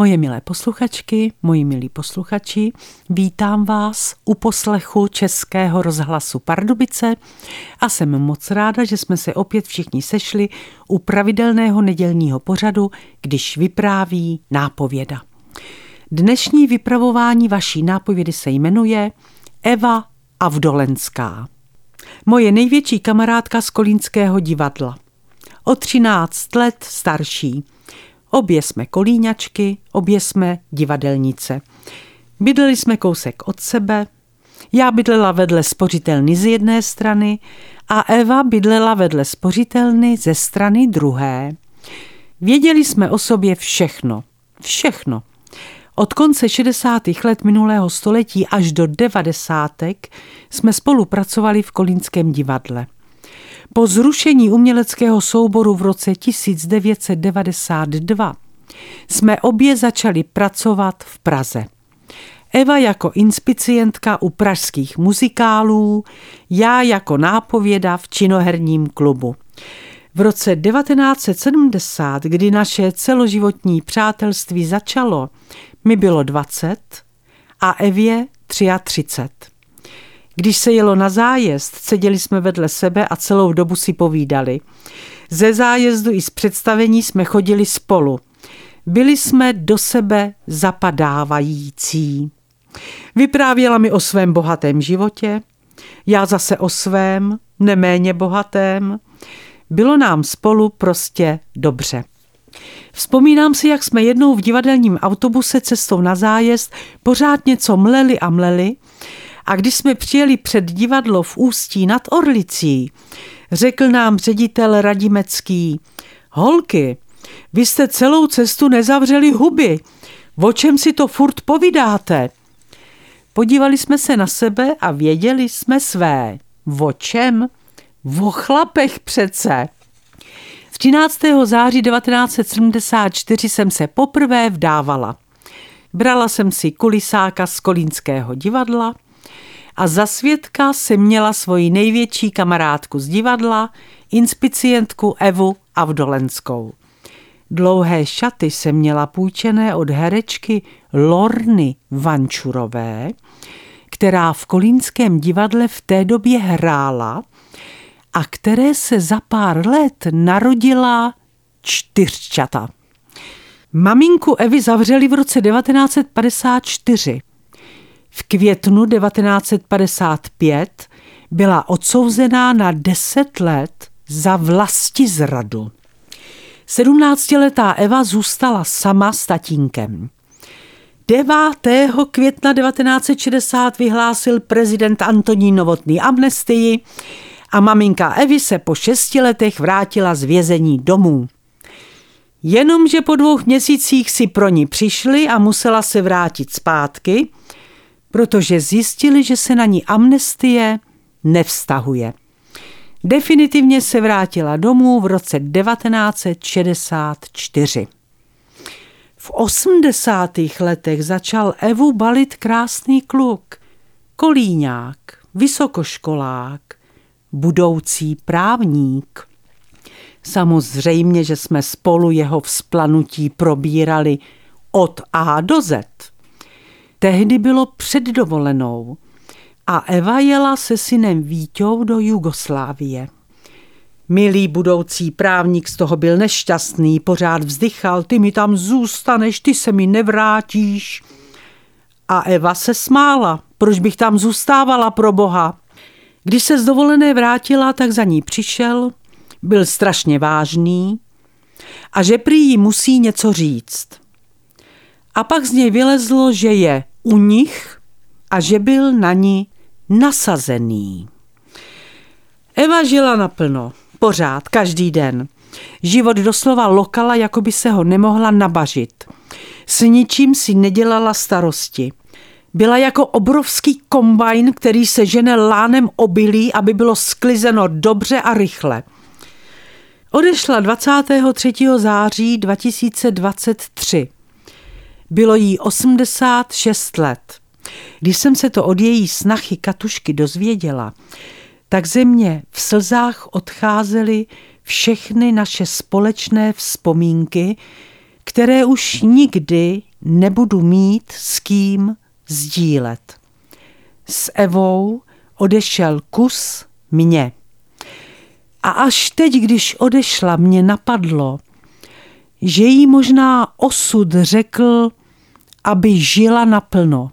Moje milé posluchačky, moji milí posluchači, vítám vás u poslechu Českého rozhlasu Pardubice a jsem moc ráda, že jsme se opět všichni sešli u pravidelného nedělního pořadu, když vypráví nápověda. Dnešní vypravování vaší nápovědy se jmenuje Eva Avdolenská. Moje největší kamarádka z Kolínského divadla. O 13 let starší Obě jsme kolíňačky, obě jsme divadelnice. Bydleli jsme kousek od sebe, já bydlela vedle spořitelny z jedné strany a Eva bydlela vedle spořitelny ze strany druhé. Věděli jsme o sobě všechno. Všechno. Od konce 60. let minulého století až do 90. jsme spolupracovali v Kolínském divadle. Po zrušení uměleckého souboru v roce 1992 jsme obě začali pracovat v Praze. Eva jako inspicientka u pražských muzikálů, já jako nápověda v činoherním klubu. V roce 1970, kdy naše celoživotní přátelství začalo, mi bylo 20 a Evě 33. Když se jelo na zájezd, seděli jsme vedle sebe a celou dobu si povídali. Ze zájezdu i z představení jsme chodili spolu. Byli jsme do sebe zapadávající. Vyprávěla mi o svém bohatém životě, já zase o svém, neméně bohatém. Bylo nám spolu prostě dobře. Vzpomínám si, jak jsme jednou v divadelním autobuse cestou na zájezd pořád něco mleli a mleli a když jsme přijeli před divadlo v Ústí nad Orlicí, řekl nám ředitel Radimecký, holky, vy jste celou cestu nezavřeli huby, o čem si to furt povídáte? Podívali jsme se na sebe a věděli jsme své. O čem? O chlapech přece. 13. září 1974 jsem se poprvé vdávala. Brala jsem si kulisáka z Kolínského divadla, a za svědka se měla svoji největší kamarádku z divadla, inspicientku Evu Avdolenskou. Dlouhé šaty se měla půjčené od herečky Lorny Vančurové, která v Kolínském divadle v té době hrála a které se za pár let narodila čtyřčata. Maminku Evy zavřeli v roce 1954 v květnu 1955 byla odsouzená na 10 let za vlasti zradu. 17-letá Eva zůstala sama s tatínkem. 9. května 1960 vyhlásil prezident Antonín Novotný amnestii a maminka Evy se po šesti letech vrátila z vězení domů. Jenomže po dvou měsících si pro ní přišli a musela se vrátit zpátky, protože zjistili, že se na ní amnestie nevztahuje. Definitivně se vrátila domů v roce 1964. V 80. letech začal Evu balit krásný kluk, kolíňák, vysokoškolák, budoucí právník. Samozřejmě, že jsme spolu jeho vzplanutí probírali od A do Z. Tehdy bylo před dovolenou a Eva jela se synem Víťou do Jugoslávie. Milý budoucí právník z toho byl nešťastný, pořád vzdychal, ty mi tam zůstaneš, ty se mi nevrátíš. A Eva se smála, proč bych tam zůstávala pro boha. Když se z dovolené vrátila, tak za ní přišel, byl strašně vážný a že prý jí musí něco říct. A pak z něj vylezlo, že je u nich a že byl na ní nasazený. Eva žila naplno, pořád, každý den. Život doslova lokala, jako by se ho nemohla nabažit. S ničím si nedělala starosti. Byla jako obrovský kombajn, který se žene lánem obilí, aby bylo sklizeno dobře a rychle. Odešla 23. září 2023. Bylo jí 86 let. Když jsem se to od její snachy Katušky dozvěděla, tak ze mě v slzách odcházely všechny naše společné vzpomínky, které už nikdy nebudu mít s kým sdílet. S Evou odešel kus mě. A až teď, když odešla, mě napadlo, že jí možná osud řekl, aby žila naplno.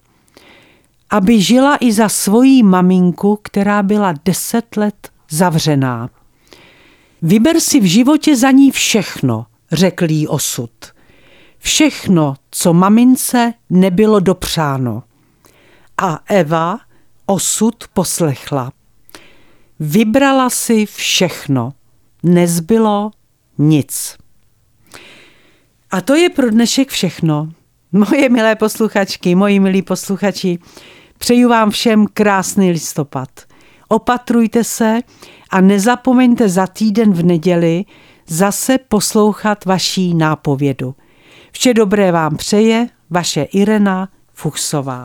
Aby žila i za svojí maminku, která byla deset let zavřená. Vyber si v životě za ní všechno, řekl jí osud. Všechno, co mamince nebylo dopřáno. A Eva osud poslechla. Vybrala si všechno. Nezbylo nic. A to je pro dnešek všechno. Moje milé posluchačky, moji milí posluchači, přeju vám všem krásný listopad. Opatrujte se a nezapomeňte za týden v neděli zase poslouchat vaší nápovědu. Vše dobré vám přeje vaše Irena Fuchsová.